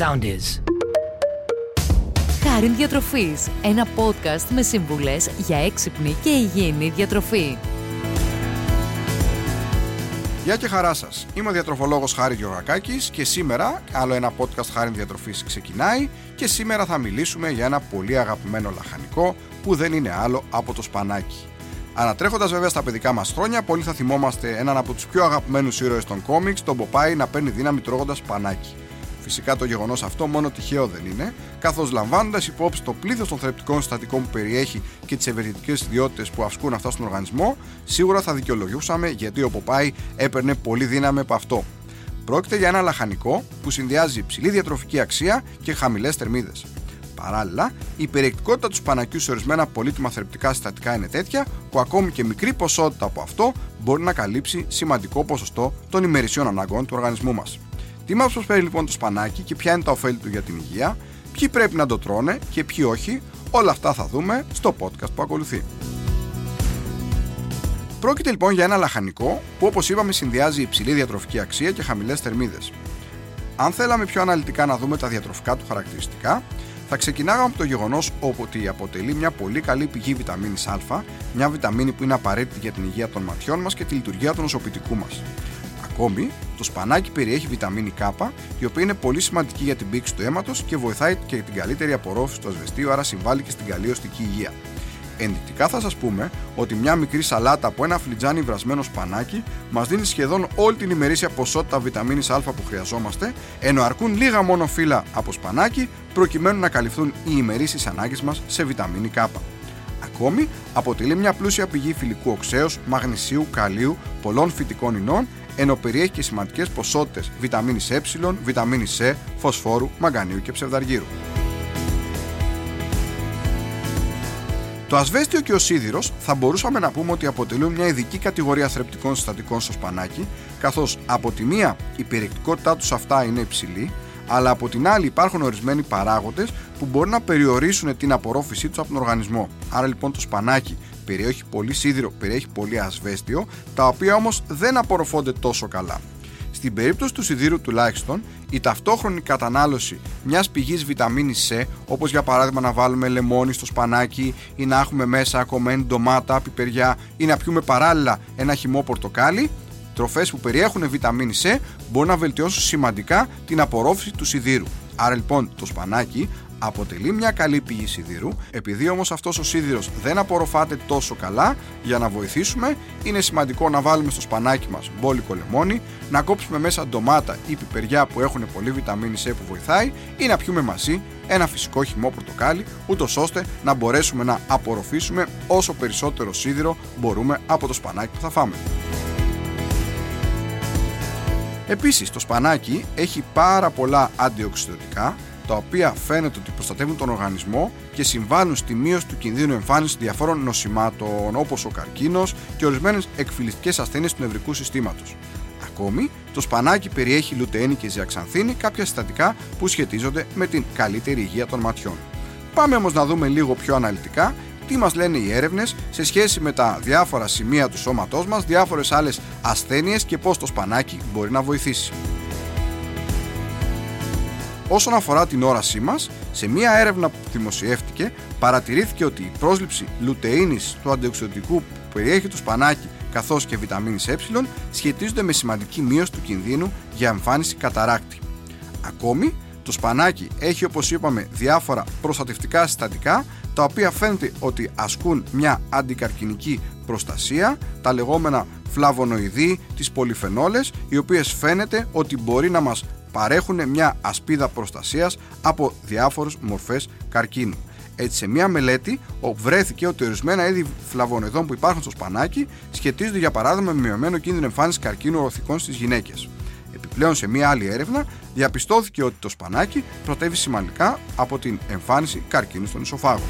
sound is. Χάριν Διατροφής, ένα podcast με σύμβουλες για έξυπνη και υγιεινή διατροφή. Γεια και χαρά σας. Είμαι ο διατροφολόγος Χάρης Γεωργακάκης και σήμερα άλλο ένα podcast Χάρη Διατροφής ξεκινάει και σήμερα θα μιλήσουμε για ένα πολύ αγαπημένο λαχανικό που δεν είναι άλλο από το σπανάκι. Ανατρέχοντας βέβαια στα παιδικά μας χρόνια, πολλοί θα θυμόμαστε έναν από τους πιο αγαπημένους ήρωες των κόμιξ, τον Ποπάι, να παίρνει δύναμη τρώγοντας σπανάκι. Φυσικά το γεγονός αυτό μόνο τυχαίο δεν είναι, καθώς λαμβάνοντας υπόψη το πλήθος των θρεπτικών συστατικών που περιέχει και τις ευεργετικές ιδιότητες που ασκούν αυτά στον οργανισμό, σίγουρα θα δικαιολογούσαμε γιατί ο Ποπάι έπαιρνε πολύ δύναμη από αυτό. Πρόκειται για ένα λαχανικό που συνδυάζει υψηλή διατροφική αξία και χαμηλές θερμίδες. Παράλληλα, η περιεκτικότητα του σπανακιού σε ορισμένα πολύτιμα θρεπτικά συστατικά είναι τέτοια που ακόμη και μικρή ποσότητα από αυτό μπορεί να καλύψει σημαντικό ποσοστό των ημερησιών αναγκών του οργανισμού μας. Τι μα προσφέρει λοιπόν το σπανάκι και ποια είναι τα ωφέλη του για την υγεία, ποιοι πρέπει να το τρώνε και ποιοι όχι, όλα αυτά θα δούμε στο podcast που ακολουθεί. Πρόκειται λοιπόν για ένα λαχανικό που όπως είπαμε συνδυάζει υψηλή διατροφική αξία και χαμηλές θερμίδες. Αν θέλαμε πιο αναλυτικά να δούμε τα διατροφικά του χαρακτηριστικά, θα ξεκινάγαμε από το γεγονός ότι αποτελεί μια πολύ καλή πηγή βιταμίνης Α, μια βιταμίνη που είναι απαραίτητη για την υγεία των ματιών μας και τη λειτουργία του νοσοποιητικού μας. Ακόμη, το σπανάκι περιέχει βιταμίνη K, η οποία είναι πολύ σημαντική για την πήξη του αίματος και βοηθάει και την καλύτερη απορρόφηση του ασβεστίου, άρα συμβάλλει και στην καλή οστική υγεία. Ενδεικτικά θα σας πούμε ότι μια μικρή σαλάτα από ένα φλιτζάνι βρασμένο σπανάκι μας δίνει σχεδόν όλη την ημερήσια ποσότητα βιταμίνης Α που χρειαζόμαστε, ενώ αρκούν λίγα μόνο φύλλα από σπανάκι προκειμένου να καλυφθούν οι ημερήσεις ανάγκε μας σε βιταμίνη K. Ακόμη, αποτελεί μια πλούσια πηγή φιλικού οξέως, μαγνησίου, καλίου, πολλών φυτικών ινών, ενώ περιέχει και σημαντικές ποσότητες βιταμίνης Ε, βιταμίνης C, φωσφόρου, μαγκανίου και ψευδαργύρου. Το ασβέστιο και ο σίδηρος θα μπορούσαμε να πούμε ότι αποτελούν μια ειδική κατηγορία θρεπτικών συστατικών στο σπανάκι, καθώς από τη μία η περιεκτικότητά τους αυτά είναι υψηλή, αλλά από την άλλη υπάρχουν ορισμένοι παράγοντες που μπορεί να περιορίσουν την απορρόφησή τους από τον οργανισμό. Άρα λοιπόν το σπανάκι περιέχει πολύ σίδηρο, περιέχει πολύ ασβέστιο, τα οποία όμως δεν απορροφώνται τόσο καλά. Στην περίπτωση του σιδήρου τουλάχιστον, η ταυτόχρονη κατανάλωση μιας πηγής βιταμίνης C, όπως για παράδειγμα να βάλουμε λεμόνι στο σπανάκι ή να έχουμε μέσα κομμένη ντομάτα, πιπεριά ή να πιούμε παράλληλα ένα χυμό πορτοκάλι, τροφές που περιέχουν βιταμίνη C μπορούν να βελτιώσουν σημαντικά την απορρόφηση του σιδήρου. Άρα λοιπόν το σπανάκι αποτελεί μια καλή πηγή σιδήρου, επειδή όμως αυτός ο σίδηρος δεν απορροφάται τόσο καλά, για να βοηθήσουμε είναι σημαντικό να βάλουμε στο σπανάκι μας μπόλικο λεμόνι, να κόψουμε μέσα ντομάτα ή πιπεριά που έχουν πολύ βιταμίνη C που βοηθάει ή να πιούμε μαζί ένα φυσικό χυμό πορτοκάλι, ούτως ώστε να μπορέσουμε να απορροφήσουμε όσο περισσότερο σίδηρο μπορούμε από το σπανάκι που θα φάμε. Επίσης, το σπανάκι έχει πάρα πολλά αντιοξυδοτικά τα οποία φαίνεται ότι προστατεύουν τον οργανισμό και συμβάλλουν στη μείωση του κινδύνου εμφάνισης διαφόρων νοσημάτων όπως ο καρκίνος και ορισμένες εκφυλιστικές ασθένειες του νευρικού συστήματος. Ακόμη, το σπανάκι περιέχει λουτεΐνη και ζιαξανθίνη, κάποια συστατικά που σχετίζονται με την καλύτερη υγεία των ματιών. Πάμε όμως να δούμε λίγο πιο αναλυτικά τι μας λένε οι έρευνες σε σχέση με τα διάφορα σημεία του σώματός μας, διάφορες άλλες ασθένειες και πώς το σπανάκι μπορεί να βοηθήσει. Όσον αφορά την όρασή μας, σε μία έρευνα που δημοσιεύτηκε, παρατηρήθηκε ότι η πρόσληψη λουτεΐνης του αντιοξυδοτικού που περιέχει το σπανάκι καθώς και βιταμίνης Ε σχετίζονται με σημαντική μείωση του κινδύνου για εμφάνιση καταράκτη. Ακόμη, το σπανάκι έχει όπως είπαμε διάφορα προστατευτικά συστατικά τα οποία φαίνεται ότι ασκούν μια αντικαρκινική προστασία, τα λεγόμενα φλαβονοειδή, τις πολυφενόλες, οι οποίες φαίνεται ότι μπορεί να μας παρέχουν μια ασπίδα προστασίας από διάφορες μορφές καρκίνου. Έτσι, σε μια μελέτη βρέθηκε ότι ορισμένα είδη φλαβονεδών που υπάρχουν στο σπανάκι σχετίζονται για παράδειγμα με μειωμένο κίνδυνο εμφάνισης καρκίνου οροθικών στις γυναίκες. Επιπλέον, σε μια άλλη έρευνα διαπιστώθηκε ότι το σπανάκι προτεύει σημαντικά από την εμφάνιση καρκίνου στον ισοφάγο.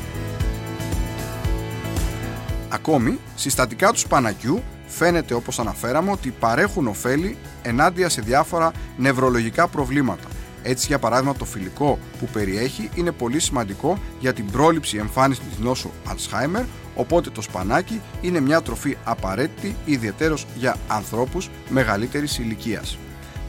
Ακόμη, συστατικά του σπανακιού φαίνεται όπως αναφέραμε ότι παρέχουν ωφέλη ενάντια σε διάφορα νευρολογικά προβλήματα. Έτσι για παράδειγμα το φιλικό που περιέχει είναι πολύ σημαντικό για την πρόληψη εμφάνισης της νόσου Alzheimer οπότε το σπανάκι είναι μια τροφή απαραίτητη ιδιαίτερος για ανθρώπους μεγαλύτερης ηλικίας.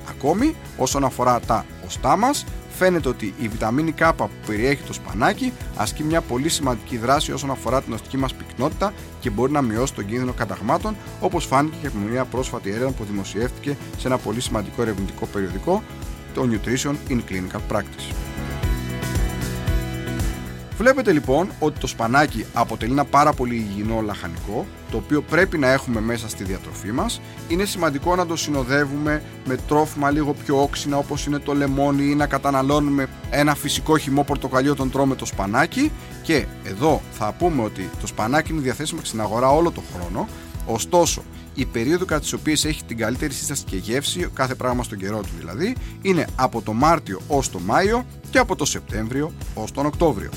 Ακόμη όσον αφορά τα οστά μας φαίνεται ότι η βιταμίνη K που περιέχει το σπανάκι ασκεί μια πολύ σημαντική δράση όσον αφορά την οστική μας πυκνότητα και μπορεί να μειώσει τον κίνδυνο καταγμάτων, όπως φάνηκε και από μια πρόσφατη έρευνα που δημοσιεύτηκε σε ένα πολύ σημαντικό ερευνητικό περιοδικό, το Nutrition in Clinical Practice. Βλέπετε λοιπόν ότι το σπανάκι αποτελεί ένα πάρα πολύ υγιεινό λαχανικό, το οποίο πρέπει να έχουμε μέσα στη διατροφή μας. Είναι σημαντικό να το συνοδεύουμε με τρόφιμα λίγο πιο όξινα όπως είναι το λεμόνι ή να καταναλώνουμε ένα φυσικό χυμό πορτοκαλί όταν τρώμε το σπανάκι. Και εδώ θα πούμε ότι το σπανάκι είναι διαθέσιμο στην αγορά όλο τον χρόνο, ωστόσο η περίοδο κατά τις οποίες έχει την καλύτερη σύσταση και γεύση, κάθε πράγμα στον καιρό του δηλαδή, είναι από το Μάρτιο ως το Μάιο και από το Σεπτέμβριο ως τον Οκτώβριο.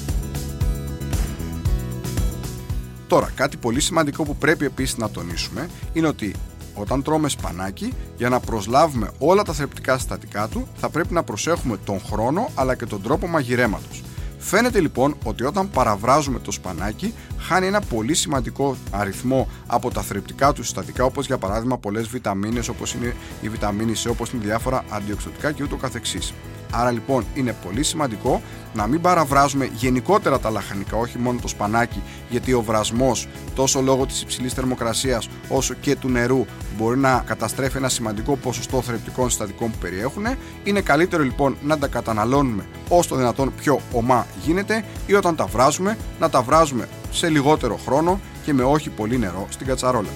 Τώρα, κάτι πολύ σημαντικό που πρέπει επίσης να τονίσουμε είναι ότι όταν τρώμε σπανάκι, για να προσλάβουμε όλα τα θρεπτικά συστατικά του, θα πρέπει να προσέχουμε τον χρόνο αλλά και τον τρόπο μαγειρέματος. Φαίνεται λοιπόν ότι όταν παραβράζουμε το σπανάκι, χάνει ένα πολύ σημαντικό αριθμό από τα θρεπτικά του συστατικά, όπως για παράδειγμα πολλές βιταμίνες, όπως είναι η βιταμίνη C, όπως είναι διάφορα αντιοξυδοτικά και ούτω καθεξής. Άρα λοιπόν είναι πολύ σημαντικό να μην παραβράζουμε γενικότερα τα λαχανικά, όχι μόνο το σπανάκι, γιατί ο βρασμός τόσο λόγω της υψηλής θερμοκρασίας όσο και του νερού μπορεί να καταστρέφει ένα σημαντικό ποσοστό θρεπτικών συστατικών που περιέχουν. Είναι καλύτερο λοιπόν να τα καταναλώνουμε όσο το δυνατόν πιο ομά γίνεται ή όταν τα βράζουμε να τα βράζουμε σε λιγότερο χρόνο και με όχι πολύ νερό στην κατσαρόλα.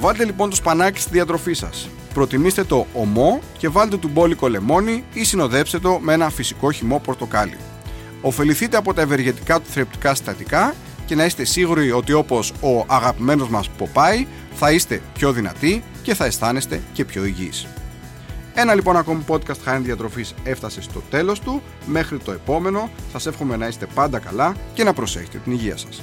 Βάλτε λοιπόν το σπανάκι στη διατροφή σας. Προτιμήστε το ομό και βάλτε του μπόλικο λεμόνι ή συνοδέψτε το με ένα φυσικό χυμό πορτοκάλι. Οφεληθείτε από τα ευεργετικά του θρεπτικά συστατικά και να είστε σίγουροι ότι όπως ο αγαπημένος μας Ποπάι θα είστε πιο δυνατοί και θα αισθάνεστε και πιο υγιείς. Ένα λοιπόν ακόμη podcast Χάνη Διατροφής έφτασε στο τέλος του. Μέχρι το επόμενο σας εύχομαι να είστε πάντα καλά και να προσέχετε την υγεία σας.